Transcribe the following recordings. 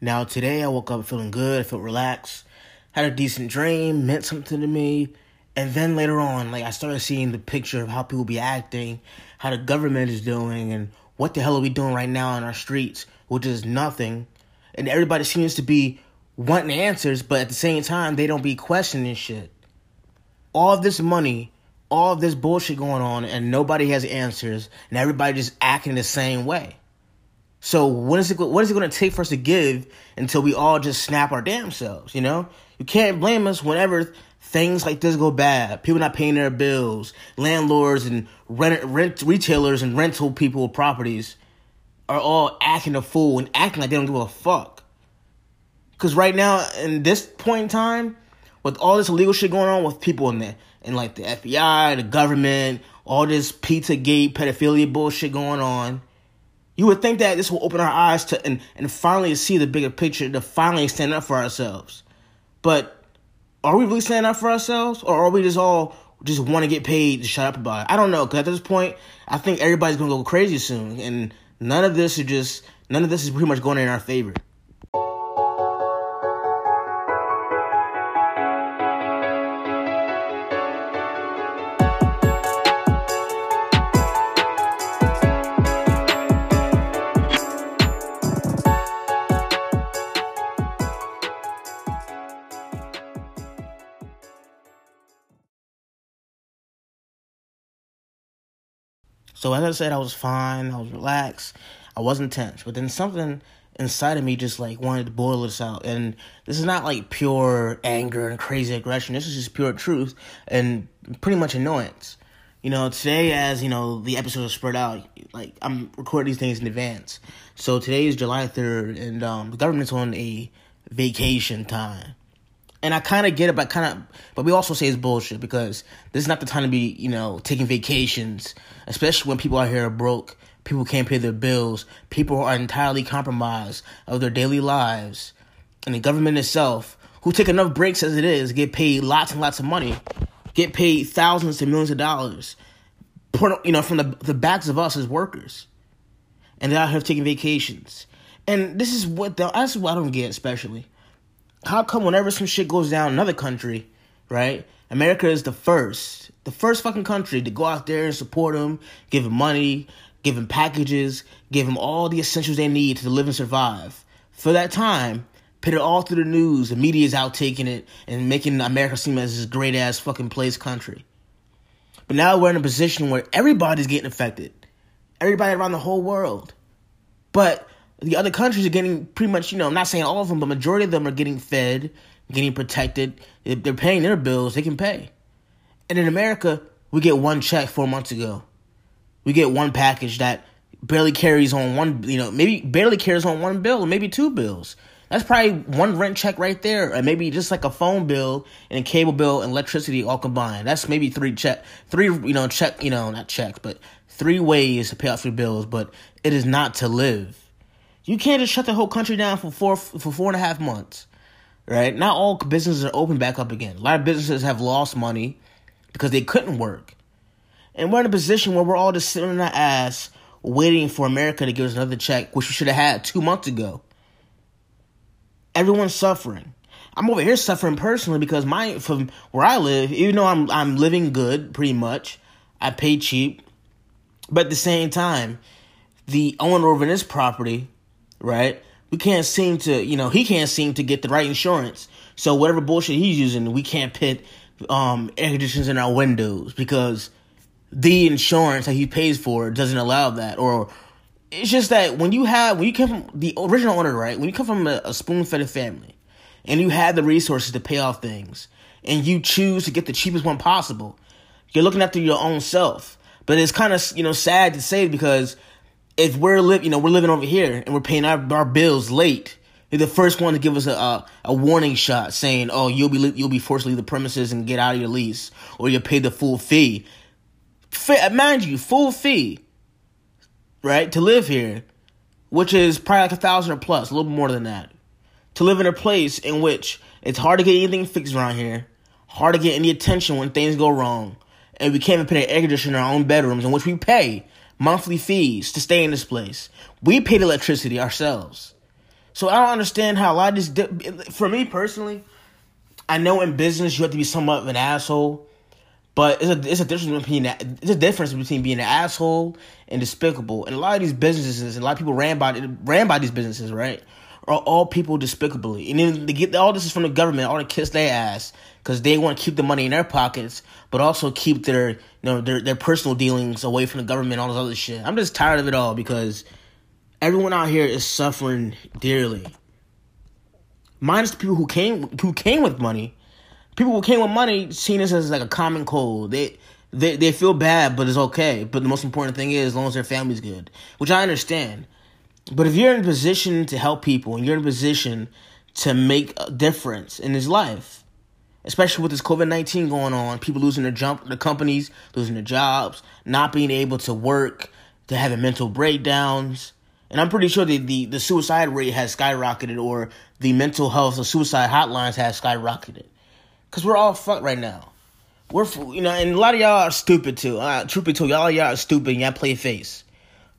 Now, today I woke up feeling good, I felt relaxed, had a decent dream, meant something to me. And then later on, like I started seeing the picture of how people be acting, how the government is doing, and what the hell are we doing right now in our streets, which is nothing. And everybody seems to be wanting answers, but at the same time, they don't be questioning shit. All this money, all this bullshit going on, and nobody has answers, and everybody just acting the same way. So what is it? What is it going to take for us to give until we all just snap our damn selves? You know, you can't blame us whenever things like this go bad. People not paying their bills, landlords and rent, rent retailers and rental people properties are all acting a fool and acting like they don't give a fuck. Because right now, in this point in time, with all this illegal shit going on with people in there, and like the FBI, the government, all this pizza gate pedophilia bullshit going on, you would think that this will open our eyes to and, and finally see the bigger picture, to finally stand up for ourselves. But are we really standing up for ourselves, or are we just all just want to get paid to shut up about it? I don't know. Because at this point, I think everybody's gonna go crazy soon, and none of this is just none of this is pretty much going in our favor. So as I said, I was fine. I was relaxed. I wasn't tense. But then something inside of me just like wanted to boil this out. And this is not like pure anger and crazy aggression. This is just pure truth and pretty much annoyance. You know, today as, you know, the episode is spread out, like I'm recording these things in advance. So today is July 3rd and um, the government's on a vacation time and I kind of get it, but kind of, but we also say it's bullshit because this is not the time to be, you know, taking vacations, especially when people out here are broke, people can't pay their bills, people are entirely compromised of their daily lives, and the government itself, who take enough breaks as it is, get paid lots and lots of money, get paid thousands to millions of dollars, you know, from the the backs of us as workers, and they're out here taking vacations, and this is what the, that's what I don't get, especially how come whenever some shit goes down in another country, right? America is the first, the first fucking country to go out there and support them, give them money, give them packages, give them all the essentials they need to live and survive. For that time, put it all through the news, the media's out taking it and making America seem as this great ass fucking place country. But now we're in a position where everybody's getting affected. Everybody around the whole world. But the other countries are getting pretty much, you know, I'm not saying all of them, but majority of them are getting fed, getting protected. If they're paying their bills, they can pay. And in America, we get one check four months ago. We get one package that barely carries on one, you know, maybe barely carries on one bill, or maybe two bills. That's probably one rent check right there, or maybe just like a phone bill and a cable bill and electricity all combined. That's maybe three check, three you know check, you know not checks, but three ways to pay off your bills. But it is not to live. You can't just shut the whole country down for four for four and a half months, right? Not all businesses are open back up again. A lot of businesses have lost money because they couldn't work, and we're in a position where we're all just sitting on our ass waiting for America to give us another check, which we should have had two months ago. Everyone's suffering. I'm over here suffering personally because my from where I live, even though I'm I'm living good pretty much, I pay cheap, but at the same time, the owner of this property right? We can't seem to, you know, he can't seem to get the right insurance. So whatever bullshit he's using, we can't put um, air conditioners in our windows because the insurance that he pays for doesn't allow that. Or it's just that when you have when you come from the original owner, right? When you come from a, a spoon-fed family and you have the resources to pay off things and you choose to get the cheapest one possible, you're looking after your own self. But it's kind of you know sad to say because if we're live, you know, we're living over here and we're paying our, our bills late, they're the first one to give us a, a, a warning shot saying, "Oh, you'll be you'll be forced to leave the premises and get out of your lease, or you'll pay the full fee." Mind you, full fee, right, to live here, which is probably like a thousand or plus, a little more than that, to live in a place in which it's hard to get anything fixed around here, hard to get any attention when things go wrong, and we can't even put an air conditioner in our own bedrooms, in which we pay monthly fees to stay in this place. We paid electricity ourselves. So I don't understand how a lot of this. For me personally, I know in business you have to be somewhat of an asshole, but it's a it's a difference between. It's a difference between being an asshole and despicable. And a lot of these businesses, and a lot of people ran by ran by these businesses, right? Are all people despicably, and then they get all this is from the government, all the kiss they ass because they want to keep the money in their pockets, but also keep their you know their their personal dealings away from the government, all this other shit. I'm just tired of it all because everyone out here is suffering dearly. Minus the people who came who came with money. People who came with money seen this as like a common cold. They they they feel bad, but it's okay. But the most important thing is as long as their family's good, which I understand. But if you're in a position to help people and you're in a position to make a difference in his life, especially with this COVID nineteen going on, people losing their jump, the companies losing their jobs, not being able to work, to having mental breakdowns, and I'm pretty sure the, the, the suicide rate has skyrocketed, or the mental health, the suicide hotlines has skyrocketed, because we're all fucked right now. We're you know, and a lot of y'all are stupid too. Uh, truth be told, y'all y'all are stupid. Y'all play face.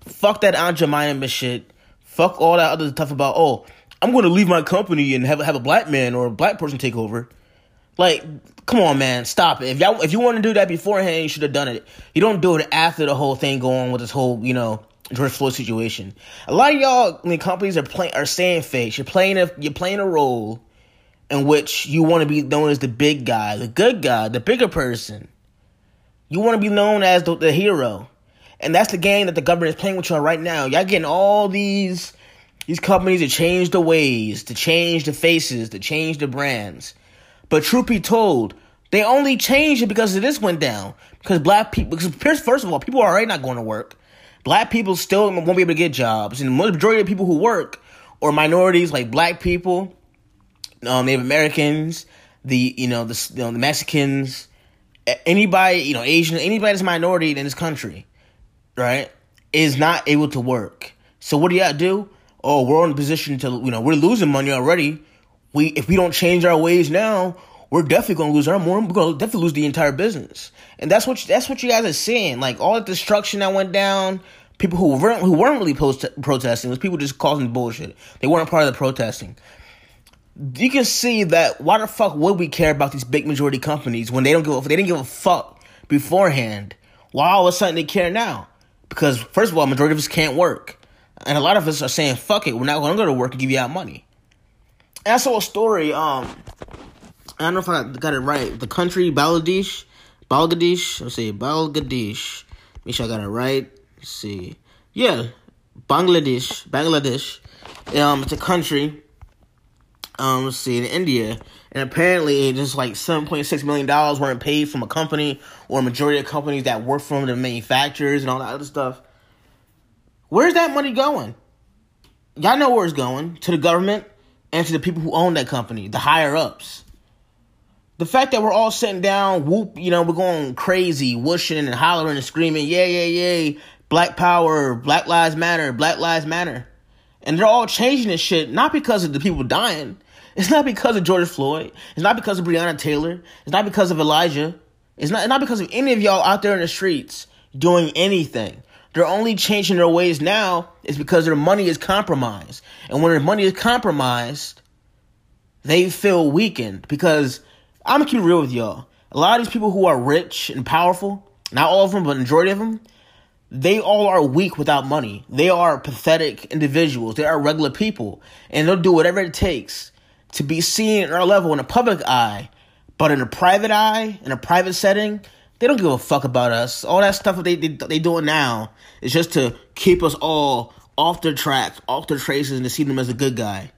Fuck that Aunt Jemima shit. Fuck all that other stuff about oh, I'm going to leave my company and have have a black man or a black person take over. Like, come on, man, stop it. If y'all, if you want to do that beforehand, you should have done it. You don't do it after the whole thing going with this whole, you know, George Floyd situation. A lot of y'all, I mean, companies are playing, are saying face. You're playing a, you're playing a role in which you want to be known as the big guy, the good guy, the bigger person. You want to be known as the, the hero. And that's the game that the government is playing with y'all right now. Y'all getting all these these companies to change the ways, to change the faces, to change the brands. But truth be told, they only changed it because of this went down. Because black people, because first of all, people are already not going to work. Black people still won't be able to get jobs, and the majority of people who work are minorities, like black people, um, Native Americans, the you know the you know, the Mexicans, anybody you know Asian, anybody that's minority in this country, right, is not able to work. So what do you all do? Oh, we're in a position to you know we're losing money already we if we don't change our ways now, we're definitely gonna lose our more. We're gonna definitely lose the entire business, and that's what that's what you guys are seeing. Like all the destruction that went down. People who weren't who weren't really post- protesting was people just causing bullshit. They weren't part of the protesting. You can see that why the fuck would we care about these big majority companies when they don't give a, they didn't give a fuck beforehand? Why all of a sudden they care now? Because first of all, majority of us can't work, and a lot of us are saying fuck it, we're not gonna go to work and give you out money. I saw a story. Um, I don't know if I got it right. The country Bangladesh, Bangladesh. Let's see, Bangladesh. Make sure I got it right. Let's see. Yeah, Bangladesh, Bangladesh. Um, it's a country. Um, let's see, in India, and apparently just like seven point six million dollars weren't paid from a company or a majority of companies that work from the manufacturers and all that other stuff. Where's that money going? Y'all know where it's going to the government and to the people who own that company, the higher ups. The fact that we're all sitting down, whoop, you know, we're going crazy, whooshing and hollering and screaming, yay, yay, yay, black power, black lives matter, black lives matter. And they're all changing this shit, not because of the people dying. It's not because of George Floyd. It's not because of Breonna Taylor. It's not because of Elijah. It's not, it's not because of any of y'all out there in the streets doing anything. They're only changing their ways now is because their money is compromised. And when their money is compromised, they feel weakened because I'm gonna keep real with y'all. A lot of these people who are rich and powerful, not all of them, but majority of them, they all are weak without money. They are pathetic individuals. They are regular people, and they'll do whatever it takes to be seen at our level in a public eye, but in a private eye, in a private setting, they don't give a fuck about us. All that stuff that they they, they doing now is just to keep us all off their tracks, off their traces, and to see them as a good guy.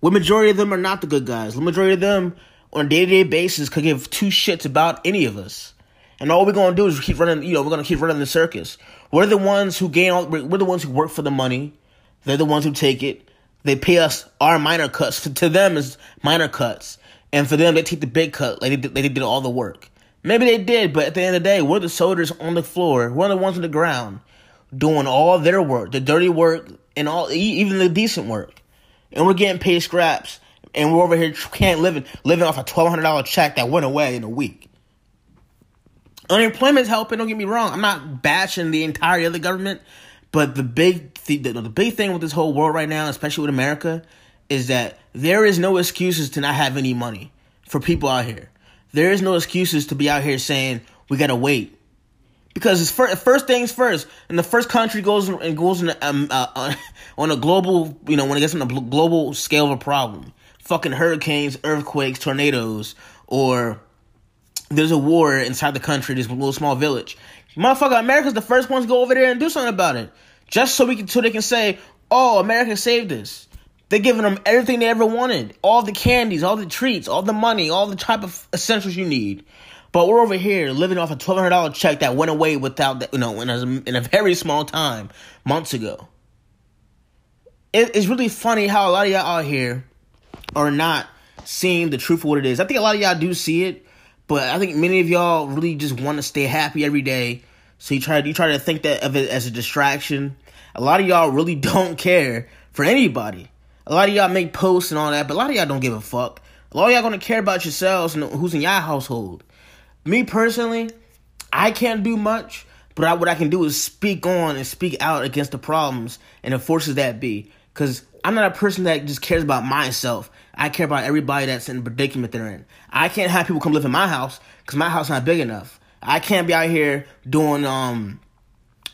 What majority of them are not the good guys. The majority of them, on a day to day basis, could give two shits about any of us. And all we're gonna do is keep running. You know, we're gonna keep running the circus. We're the ones who gain. All, we're the ones who work for the money. They're the ones who take it. They pay us our minor cuts. To them is minor cuts, and for them they take the big cut. Like they did, they did all the work. Maybe they did, but at the end of the day, we're the soldiers on the floor. We're the ones on the ground doing all their work, the dirty work, and all even the decent work. And we're getting paid scraps, and we're over here can't living living off a twelve hundred dollar check that went away in a week. Unemployment's helping. Don't get me wrong. I'm not bashing the entirety of the government, But the big the, the, the big thing with this whole world right now, especially with America, is that there is no excuses to not have any money for people out here. There is no excuses to be out here saying we gotta wait because it's first, first things first, and the first country goes and goes in, um, uh, uh, on a global, you know, when it gets on a global scale of a problem, fucking hurricanes, earthquakes, tornadoes, or there's a war inside the country, this little small village. Motherfucker, America's the first ones to go over there and do something about it, just so we can, so they can say, "Oh, America saved us." They're giving them everything they ever wanted, all the candies, all the treats, all the money, all the type of essentials you need. But we're over here living off a twelve hundred dollar check that went away without, the, you know, in a, in a very small time months ago. It, it's really funny how a lot of y'all out here are not seeing the truth of what it is. I think a lot of y'all do see it, but I think many of y'all really just want to stay happy every day. So you try to you try to think that of it as a distraction. A lot of y'all really don't care for anybody. A lot of y'all make posts and all that, but a lot of y'all don't give a fuck. A lot of y'all gonna care about yourselves and who's in your household me personally, I can't do much, but I, what I can do is speak on and speak out against the problems and the forces that be. Because I'm not a person that just cares about myself. I care about everybody that's in the predicament they're in. I can't have people come live in my house because my house not big enough. I can't be out here doing um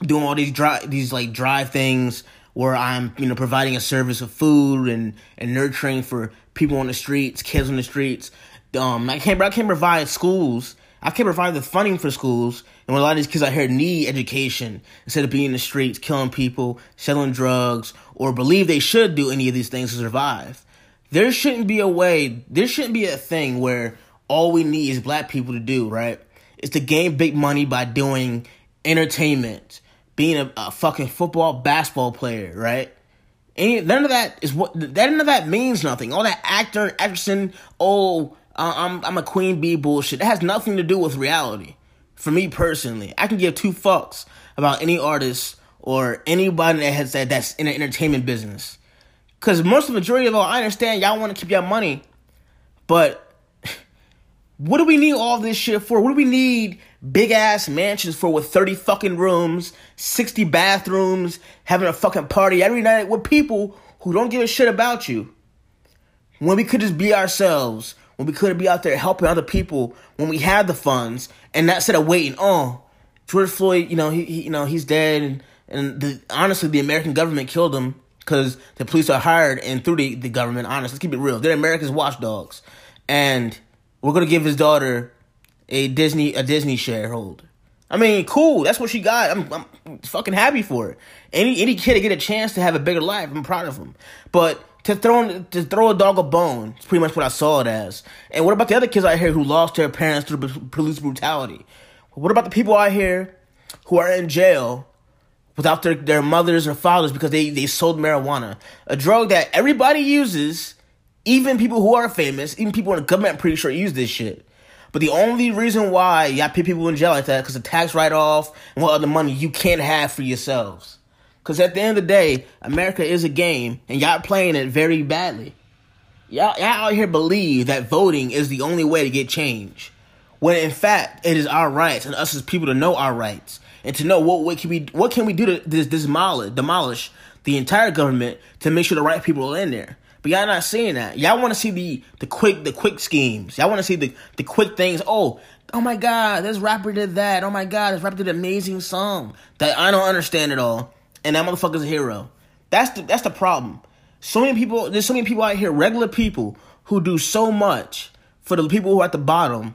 doing all these drive these like drive things where I'm you know providing a service of food and and nurturing for people on the streets, kids on the streets. Um, I can't I can't provide schools I can't provide the funding for schools, and when a lot of these kids out here need education instead of being in the streets, killing people, selling drugs, or believe they should do any of these things to survive. There shouldn't be a way, there shouldn't be a thing where all we need is black people to do, right? Is to gain big money by doing entertainment, being a, a fucking football, basketball player, right? Any, none of that is what, none of that means nothing. All that actor, actressing, oh, uh, I'm I'm a queen bee bullshit. It has nothing to do with reality. For me personally, I can give two fucks about any artist or anybody that has that that's in the entertainment business. Cause most of the majority of all, I understand y'all want to keep your money, but what do we need all this shit for? What do we need big ass mansions for with 30 fucking rooms, 60 bathrooms, having a fucking party every night with people who don't give a shit about you? When we could just be ourselves, when we could be out there helping other people when we had the funds and not instead of waiting. Oh, George Floyd, you know, he, he you know he's dead, and, and the, honestly, the American government killed him because the police are hired and through the, the government. Honest, let's keep it real. They're America's watchdogs, and we're gonna give his daughter a Disney a Disney shareholder. I mean, cool. That's what she got. I'm, I'm fucking happy for her. Any any kid to get a chance to have a bigger life, I'm proud of him. But to throw to throw a dog a bone. It's pretty much what I saw it as. And what about the other kids out here who lost their parents through police brutality? What about the people out here who are in jail without their, their mothers or fathers because they, they sold marijuana? A drug that everybody uses, even people who are famous, even people in the government, pretty sure use this shit. But the only reason why y'all put people in jail like that because the tax write off and what other money you can't have for yourselves. Because at the end of the day, America is a game, and y'all playing it very badly. Y'all, y'all out here believe that voting is the only way to get change, when in fact it is our rights and us as people to know our rights and to know what what can we what can we do to this demolish demolish the entire government to make sure the right people are in there. But y'all not seeing that. Y'all want to see the the quick the quick schemes. Y'all want to see the the quick things. Oh, oh my God, this rapper did that. Oh my God, this rapper did an amazing song that I don't understand at all and that motherfucker's a hero. That's the that's the problem. So many people, there's so many people out here, regular people, who do so much for the people who are at the bottom.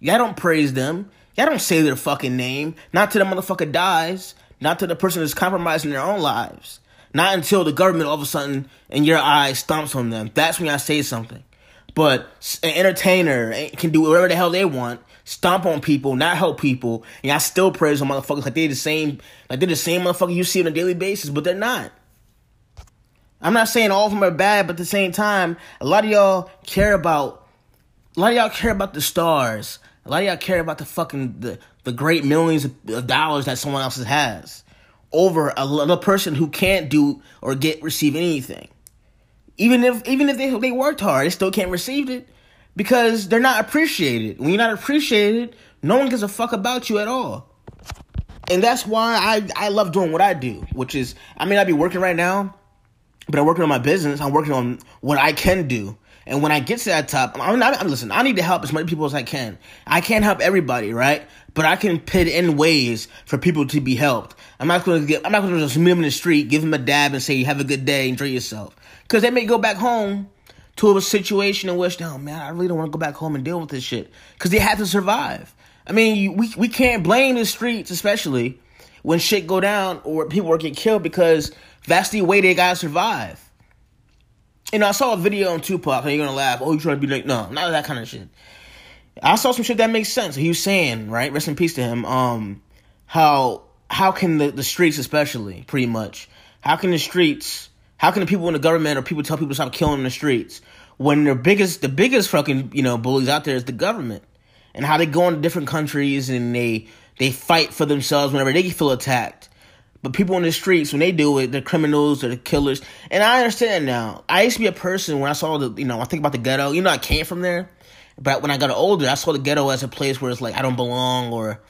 Y'all don't praise them. Y'all don't say their fucking name. Not till the motherfucker dies. Not till the person is compromising their own lives. Not until the government all of a sudden in your eyes stomps on them. That's when I say something. But an entertainer eh, can do whatever the hell they want stomp on people, not help people, and I still praise them motherfuckers like they're the same, like they're the same motherfucker you see on a daily basis, but they're not. I'm not saying all of them are bad, but at the same time, a lot of y'all care about, a lot of y'all care about the stars. A lot of y'all care about the fucking the, the great millions of dollars that someone else has over another person who can't do or get receive anything. Even if even if they they worked hard, they still can't receive it because they're not appreciated. When you're not appreciated, no one gives a fuck about you at all. And that's why I, I love doing what I do, which is, I mean, I'd be working right now, but I'm working on my business. I'm working on what I can do. And when I get to that top, I'm not, I'm, listen, I need to help as many people as I can. I can't help everybody, right? But I can put in ways for people to be helped. I'm not to get, I'm not to just meet him in the street, give him a dab and say, have a good day, enjoy yourself. Cause they may go back home to a situation in which, no, man, I really don't want to go back home and deal with this shit. Cause they have to survive. I mean, we, we can't blame the streets, especially when shit go down or people are getting killed because that's the way they gotta survive. And I saw a video on Tupac, and you're gonna laugh. Oh, you trying to be like, no, not that kind of shit. I saw some shit that makes sense. He was saying, right, rest in peace to him, um, how how can the, the streets especially, pretty much, how can the streets, how can the people in the government or people tell people to stop killing in the streets when the biggest the biggest fucking, you know, bullies out there is the government. And how they go into different countries and they they fight for themselves whenever they feel attacked. But people in the streets, when they do it, they're criminals, they're the killers. And I understand now. I used to be a person when I saw the, you know, I think about the ghetto. You know, I came from there. But when I got older, I saw the ghetto as a place where it's like, I don't belong or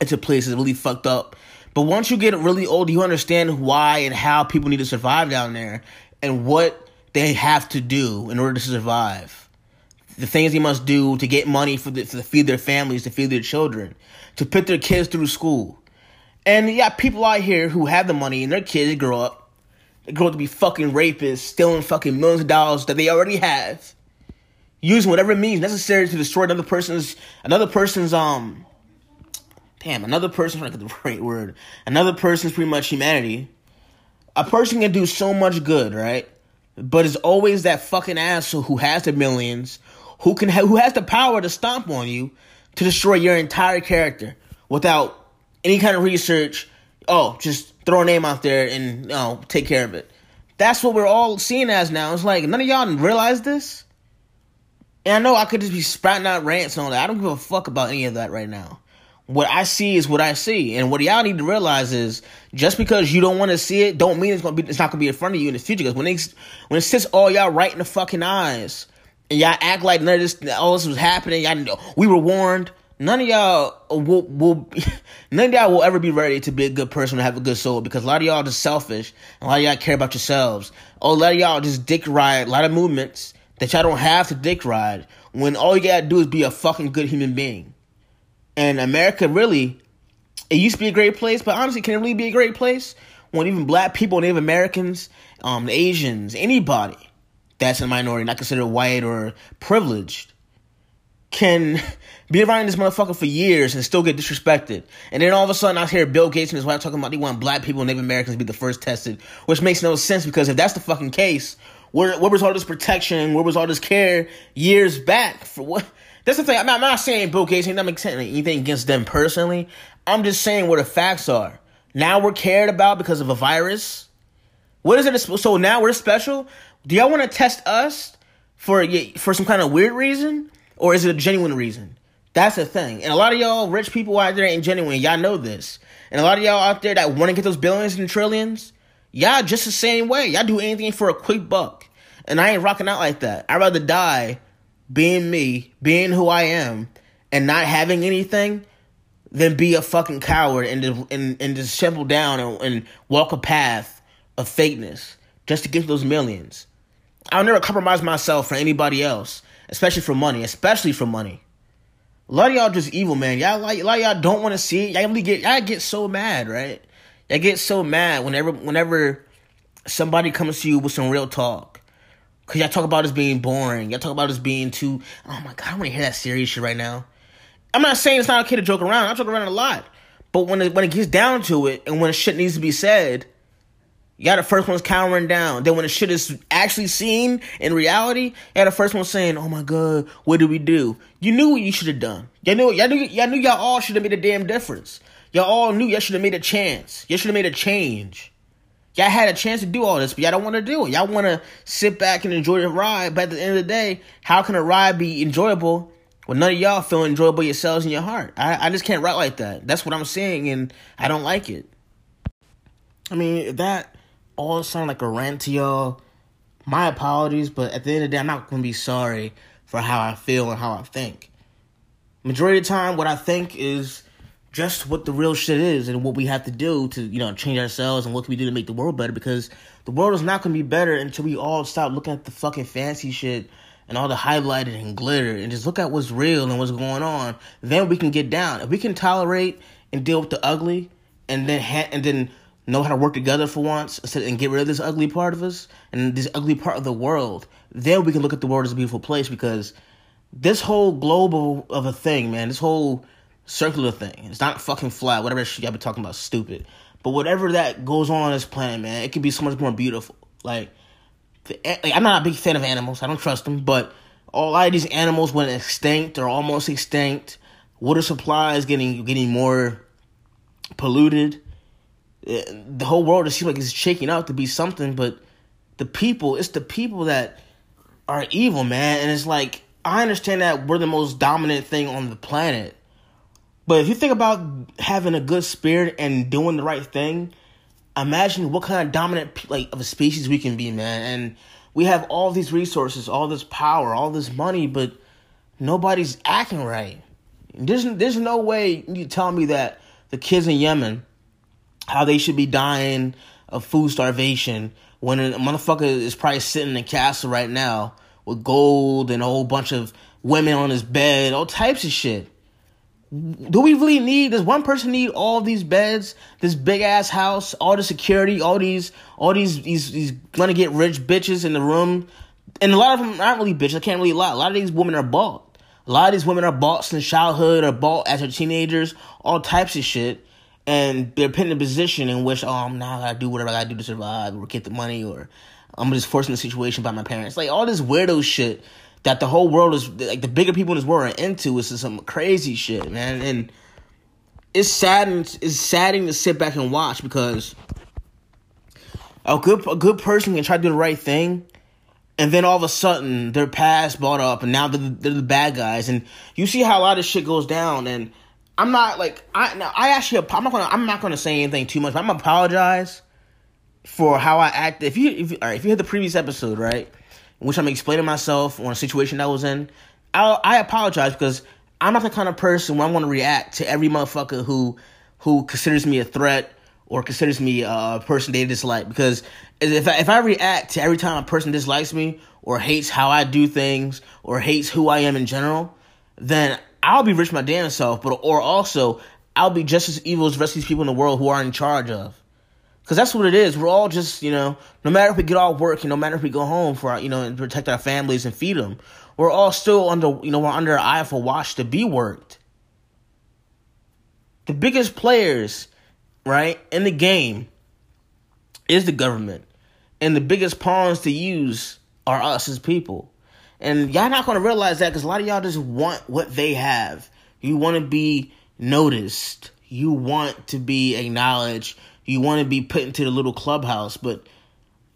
it's a place that's really fucked up. But once you get really old, you understand why and how people need to survive down there and what they have to do in order to survive. The things they must do to get money for the, to feed their families, to feed their children, to put their kids through school and you got people out here who have the money and their kids grow up. They grow up to be fucking rapists, stealing fucking millions of dollars that they already have. Using whatever means necessary to destroy another person's another person's um damn, another person's like the right word. Another person's pretty much humanity. A person can do so much good, right? But it's always that fucking asshole who has the millions, who can ha- who has the power to stomp on you to destroy your entire character without any kind of research. Oh, just throw a name out there and you know, take care of it. That's what we're all seeing as now. It's like none of y'all realize this. And I know I could just be spouting out rants and all that. I don't give a fuck about any of that right now. What I see is what I see, and what y'all need to realize is just because you don't want to see it, don't mean it's gonna be. It's not gonna be in front of you in the future. Because when it when it sits all y'all right in the fucking eyes, and y'all act like none of this, all this was happening, y'all know we were warned none of y'all will, will none of y'all will ever be ready to be a good person or have a good soul because a lot of y'all just selfish. And a lot of y'all care about yourselves. Oh, a lot of y'all just dick ride a lot of movements that y'all don't have to dick ride when all you gotta do is be a fucking good human being. And America really, it used to be a great place, but honestly, can it really be a great place when even black people, Native Americans, um, Asians, anybody that's a minority, not considered white or privileged, can be around this motherfucker for years and still get disrespected. And then all of a sudden I hear Bill Gates and his wife talking about they want black people and Native Americans to be the first tested, which makes no sense because if that's the fucking case, where, where was all this protection? Where was all this care years back? For what? That's the thing. I'm not, I'm not saying Bill Gates ain't not making anything against them personally. I'm just saying where the facts are. Now we're cared about because of a virus. What is it? So now we're special. Do y'all want to test us for for some kind of weird reason? Or is it a genuine reason? That's the thing. And a lot of y'all rich people out there ain't genuine. Y'all know this. And a lot of y'all out there that want to get those billions and trillions, y'all just the same way. Y'all do anything for a quick buck. And I ain't rocking out like that. I'd rather die being me, being who I am, and not having anything than be a fucking coward and and, and just simple down and, and walk a path of fakeness just to get those millions. I'll never compromise myself for anybody else especially for money, especially for money. A lot of y'all just evil, man. Y'all like a lot of y'all don't want to see it. Y'all get y'all get so mad, right? Y'all get so mad whenever whenever somebody comes to you with some real talk. Cause y'all talk about us being boring. Y'all talk about us being too. Oh my god, I don't want to hear that serious shit right now. I'm not saying it's not okay to joke around. I joke around a lot, but when it when it gets down to it, and when shit needs to be said, you the first one's cowering down. Then when the shit is actually seen in reality, you the first one saying, "Oh my god, what did we do?" You knew what you should have done. Y'all knew, y'all knew, y'all knew y'all all should have made a damn difference. Y'all all knew y'all should have made a chance. Y'all should have made a change. Y'all had a chance to do all this, but y'all don't want to do it. Y'all want to sit back and enjoy the ride. But at the end of the day, how can a ride be enjoyable when none of y'all feel enjoyable yourselves in your heart? I, I just can't ride like that. That's what I'm saying, and I don't like it. I mean, that all sound like a rant to y'all, my apologies, but at the end of the day, I'm not going to be sorry for how I feel and how I think. Majority of the time, what I think is just what the real shit is and what we have to do to you know change ourselves and what can we do to make the world better because the world is not going to be better until we all stop looking at the fucking fancy shit and all the highlighted and glitter and just look at what's real and what's going on. Then we can get down. If we can tolerate and deal with the ugly and then ha- and then know how to work together for once and get rid of this ugly part of us and this ugly part of the world then we can look at the world as a beautiful place because this whole global of a thing man this whole circular thing. It's not fucking flat. Whatever shit y'all be talking about, stupid. But whatever that goes on on this planet, man, it could be so much more beautiful. Like, the, like I'm not a big fan of animals. I don't trust them. But a lot of these animals went extinct or almost extinct. Water supply is getting getting more polluted. Uh, the whole world just seems like it's shaking out to be something. But the people, it's the people that are evil, man. And it's like I understand that we're the most dominant thing on the planet but if you think about having a good spirit and doing the right thing, imagine what kind of dominant like of a species we can be, man. And we have all these resources, all this power, all this money, but nobody's acting right. There's there's no way you tell me that the kids in Yemen how they should be dying of food starvation when a motherfucker is probably sitting in a castle right now with gold and a whole bunch of women on his bed, all types of shit do we really need does one person need all these beds this big ass house all the security all these all these these these gonna get rich bitches in the room? And a lot of them aren't really bitches i can't really lie a lot of these women are bought. A lot of these women are bought since childhood or bought as their teenagers all types of shit. And they're put in a position in which oh i'm now i gotta do whatever i gotta do to survive or get the money or i'm just forced in the situation by my parents. Like all this weirdo shit that the whole world is like the bigger people in this world are into is some crazy shit, man. And it's saddening it's saddening to sit back and watch because a good a good person can try to do the right thing and then all of a sudden their past brought up and now they're, they're the bad guys and you see how a lot of shit goes down and I'm not like I now I actually I'm not gonna I'm not gonna say anything too much. I'm gonna apologize for how I acted. If you if if you had the previous episode right, which I'm explaining myself on a situation I was in, I I apologize because I'm not the kind of person where I'm going to react to every motherfucker who who considers me a threat or considers me a person they dislike. Because if I, if I react to every time a person dislikes me or hates how I do things or hates who I am in general, then I'll be rich my damn self. But or also I'll be just as evil as the rest of these people in the world who are in charge of. Because that's what it is. We're all just, you know, no matter if we get off work and no matter if we go home for, our, you know, and protect our families and feed them, we're all still under, you know, we're under an eye for watch to be worked. The biggest players, right, in the game is the government. And the biggest pawns to use are us as people. And y'all not gonna realize that because a lot of y'all just want what they have. You want to be noticed. You want to be acknowledged you want to be put into the little clubhouse, but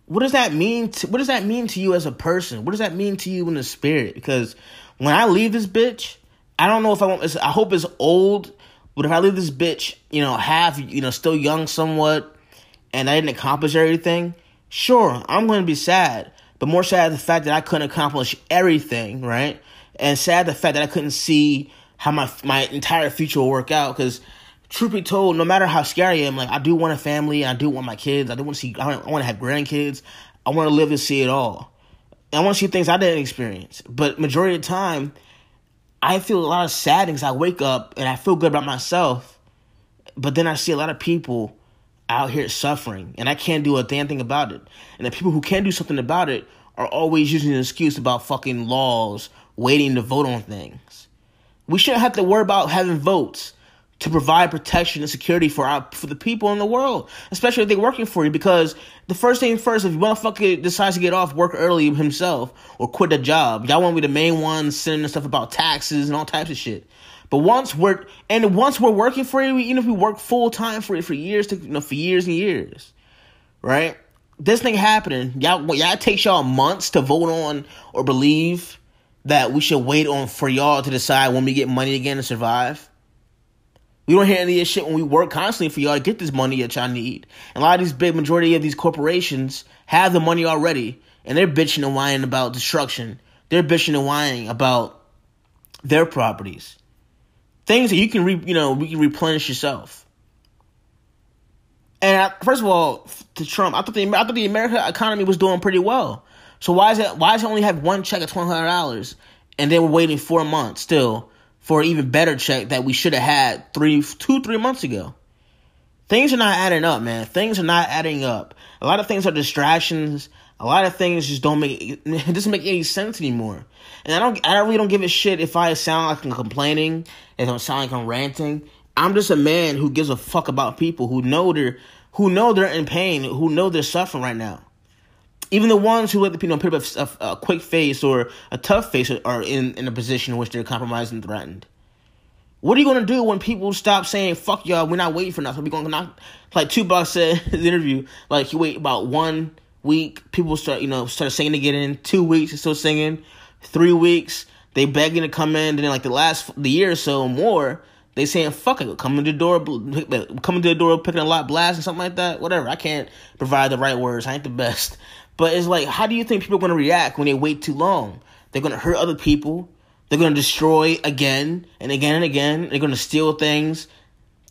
what does that mean to, what does that mean to you as a person? What does that mean to you in the spirit? Because when I leave this bitch, I don't know if I want I hope it's old, but if I leave this bitch, you know, half, you know, still young somewhat and I didn't accomplish everything, sure, I'm going to be sad. But more sad the fact that I couldn't accomplish everything, right? And sad the fact that I couldn't see how my my entire future will work out because truth be told, no matter how scary I am, like I do want a family, I do want my kids, I do want to see, I want, to have grandkids, I want to live and see it all. And I want to see things I didn't experience. But majority of the time, I feel a lot of sadness. I wake up and I feel good about myself, but then I see a lot of people out here suffering, and I can't do a damn thing about it. And the people who can do something about it are always using an excuse about fucking laws, waiting to vote on things. We shouldn't have to worry about having votes to provide protection and security for our for the people in the world, especially if they're working for you. Because the first thing first, if motherfucker decides to get off work early himself or quit a job, y'all want to be the main ones sending stuff about taxes and all types of shit. But once we're and once we're working for you, even if we work full time for you for years, to, you know, for years and years, right? This thing happening, y'all, y'all takes y'all months to vote on or believe that we should wait on for y'all to decide when we get money again to survive we don't hear any of this shit when we work constantly for y'all to get this money that y'all need. And a lot of these big majority of these corporations have the money already, and they're bitching and whining about destruction. They're bitching and whining about their properties. things that you can re, you know, we can replenish yourself. And first of all, to Trump, I thought the I thought the American economy was doing pretty well. So why is it why does it only have one check of twelve hundred dollars, and then we're waiting four months still for even better check that we should have had three two three months ago? Things are not adding up, man. Things are not adding up. A lot of things are distractions. A lot of things just don't make it doesn't make any sense anymore. And I don't I really don't give a shit if I sound like I'm complaining, if I sound like I'm ranting. I'm just a man who gives a fuck about people who know they're who know they're in pain, who know they're suffering right now. Even the ones who let the people put up a, a, a quick face or a tough face are in, in a position in which they're compromised and threatened. What are you gonna do when people stop saying "fuck y'all"? We're not waiting for nothing. We're gonna knock like Tupac said in the interview. Like you wait about one week, people start you know start singing get in. Two weeks, they're still singing. Three weeks, they begging to come in. Then like the last the year or so more, they saying "fuck it," coming to the door, coming to the door, picking a lot, blast and something like that. Whatever. I can't provide the right words. I ain't the best. But it's like, how do you think people are gonna react when they wait too long? They're gonna hurt other people they're to destroy again and again and again. They're to steal things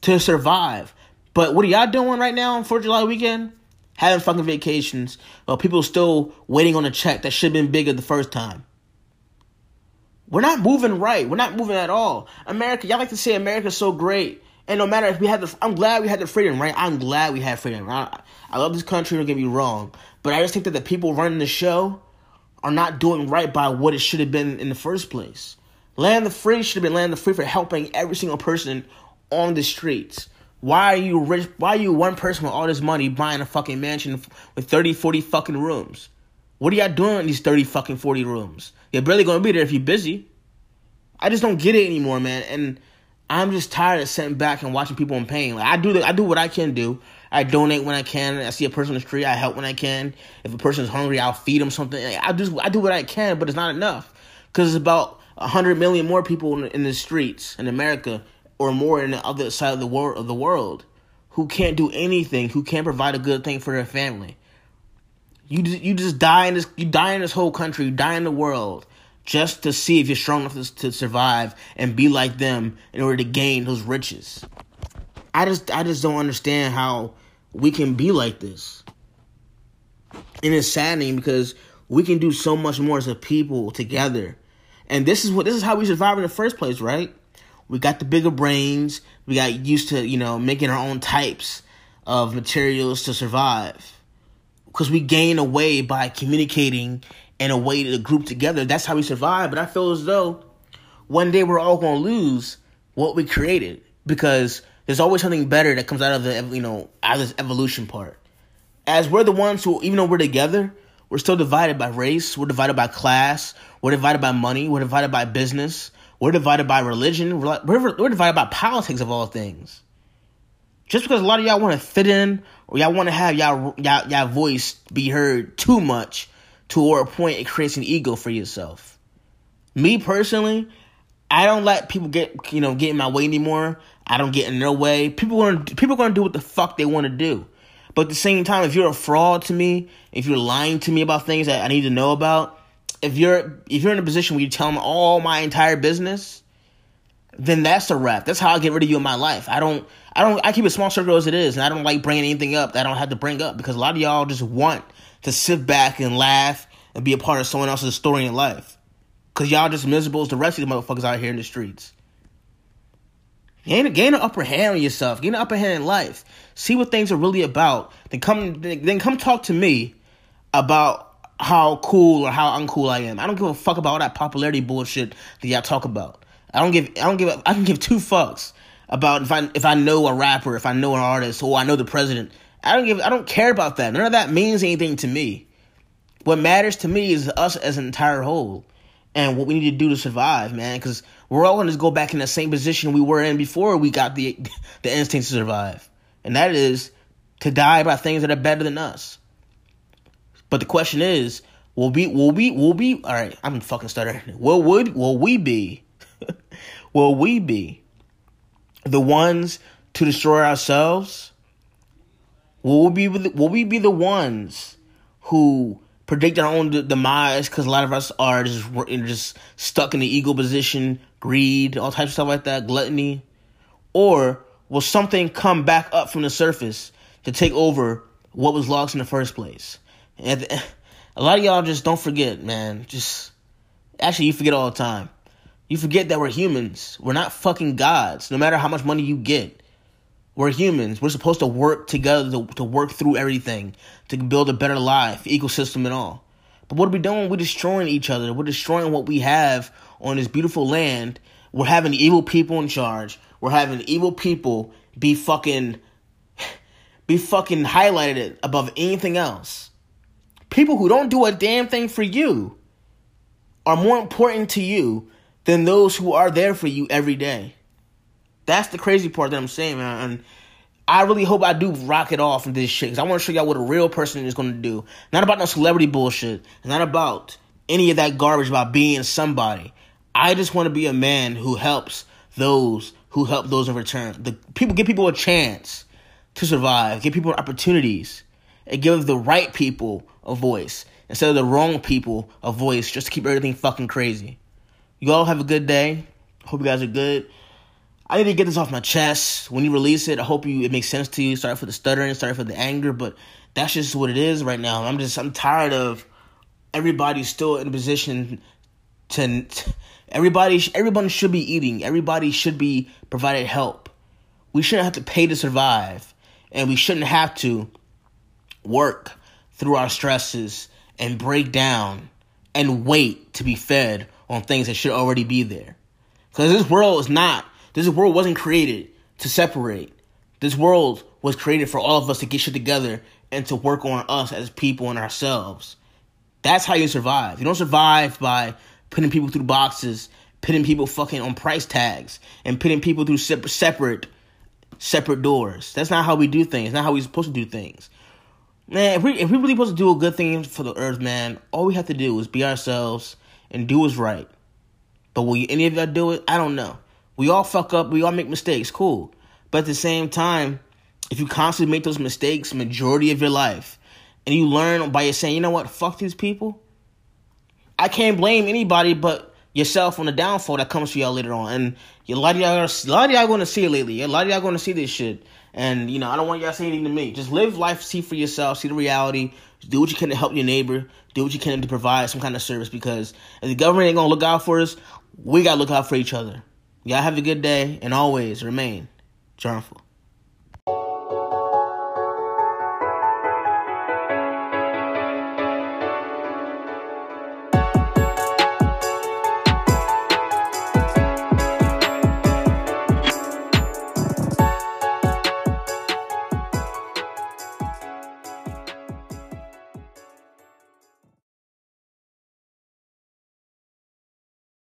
to survive. But what are y'all doing right now on 4th of July weekend? Having fucking vacations while people still waiting on a check that should have been bigger the first time. We're not moving right. We're not moving at all. America, y'all like to say America's so great. And no matter if we had the, I'm glad we had the freedom, right? I'm glad we had freedom. I, I love this country, don't get me wrong. But I just think that the people running the show are not doing right by what it should have been in the first place. Land the Free should have been Land the Free for helping every single person on the streets. Why are you rich? Why are you one person with all this money buying a fucking mansion with 30, 40 fucking rooms? What are y'all doing in these 30 fucking 40 rooms? You're barely gonna be there if you're busy. I just don't get it anymore, man. And I'm just tired of sitting back and watching people in pain. Like I do, the, I do what I can do. I donate when I can. I see a person on the street, I help when I can. If a person's hungry, I'll feed them something. I just I do what I can, but it's not enough because it's about hundred million more people in, in the streets in America or more in the other side of the world of the world who can't do anything, who can't provide a good thing for their family. You just, you just die in this you die in this whole country, you die in the world just to see if you're strong enough to, to survive and be like them in order to gain those riches. I just I just don't understand how we can be like this. And it's saddening because we can do so much more as a people together. And this is what this is how we survive in the first place, right? We got the bigger brains. We got used to, you know, making our own types of materials to survive. Because we gain a way by communicating in a way to group together. That's how we survive. But I feel as though one day we're all going to lose what we created because there's always something better that comes out of the you know out of this evolution part. As we're the ones who, even though we're together, we're still divided by race. We're divided by class. We're divided by money. We're divided by business. We're divided by religion. We're, we're, we're divided by politics of all things. Just because a lot of y'all want to fit in or y'all want to have y'all, y'all y'all voice be heard too much to a point it creates an ego for yourself. Me personally, I don't let people get you know get in my way anymore. I don't get in their way. People are people gonna do what the fuck they want to do. But at the same time, if you're a fraud to me, if you're lying to me about things that I need to know about, if you're if you're in a position where you tell them all my entire business, then that's a wrap. That's how I get rid of you in my life. I don't I don't I keep a small circle as it is, and I don't like bringing anything up that I don't have to bring up because a lot of y'all just want to sit back and laugh and be a part of someone else's story in life. Cause y'all just miserable as the rest of the motherfuckers out here in the streets. Gain, gain an upper hand on yourself. Gain an upper hand in life. See what things are really about. Then come, then come talk to me about how cool or how uncool I am. I don't give a fuck about all that popularity bullshit that y'all talk about. I don't give. I don't give. I can give two fucks about if I if I know a rapper, if I know an artist, or I know the president. I don't give. I don't care about that. None of that means anything to me. What matters to me is us as an entire whole and what we need to do to survive, man. Because we're all gonna go back in the same position we were in before we got the the instinct to survive, and that is to die by things that are better than us. But the question is, will we will we will we all right, I'm fucking stuttering. Will would will we be will we be the ones to destroy ourselves? Will we be will we be the ones who predict our own demise because a lot of us are just just stuck in the ego position, greed, all types of stuff like that, gluttony, or will something come back up from the surface to take over what was lost in the first place? And a lot of y'all just don't forget, man. Just actually, you forget all the time. You forget that we're humans. We're not fucking gods. No matter how much money you get, we're humans. We're supposed to work together to, to work through everything to build a better life, ecosystem, and all. But what are we doing? We're destroying each other. We're destroying what we have on this beautiful land. We're having evil people in charge. We're having evil people be fucking be fucking highlighted above anything else. People who don't do a damn thing for you are more important to you than those who are there for you every day. That's the crazy part that I'm saying, man. And I really hope I do rock it off in this shit because I want to show y'all what a real person is going to do. Not about no celebrity bullshit. Not about any of that garbage about being somebody. I just want to be a man who helps those who help those in return. The people give people a chance to survive, give people opportunities, and give the right people a voice instead of the wrong people a voice just to keep everything fucking crazy. You all have a good day. Hope you guys are good. I need to get this off my chest. When you release it, I hope you it makes sense to you. Sorry for the stuttering, sorry for the anger, but that's just what it is right now. I'm just I'm tired of everybody still in a position to everybody everyone should be eating. Everybody should be provided help. We shouldn't have to pay to survive, and we shouldn't have to work through our stresses and break down and wait to be fed on things that should already be there. Because this world is not this world wasn't created to separate. This world was created for all of us to get shit together and to work on us as people and ourselves. That's how you survive. You don't survive by putting people through boxes, putting people fucking on price tags, and putting people through separate separate doors. That's not how we do things. Not how we're supposed to do things. Man, if we if we really supposed to do a good thing for the earth, man, all we have to do is be ourselves and do what's right. But will any of y'all do it? I don't know. We all fuck up. We all make mistakes. Cool. But at the same time, if you constantly make those mistakes majority of your life, and you learn by saying, you know what, fuck these people, I can't blame anybody but yourself on the downfall that comes for y'all later on. And a lot of y'all, a lot of y'all going to see it lately. A lot of y'all going to see this shit. And you know, I don't want y'all saying anything to me. Just live life, see for yourself, see the reality. Do what you can to help your neighbor. Do what you can to provide some kind of service. Because if the government ain't gonna look out for us, we gotta look out for each other. Y'all have a good day and always remain joyful.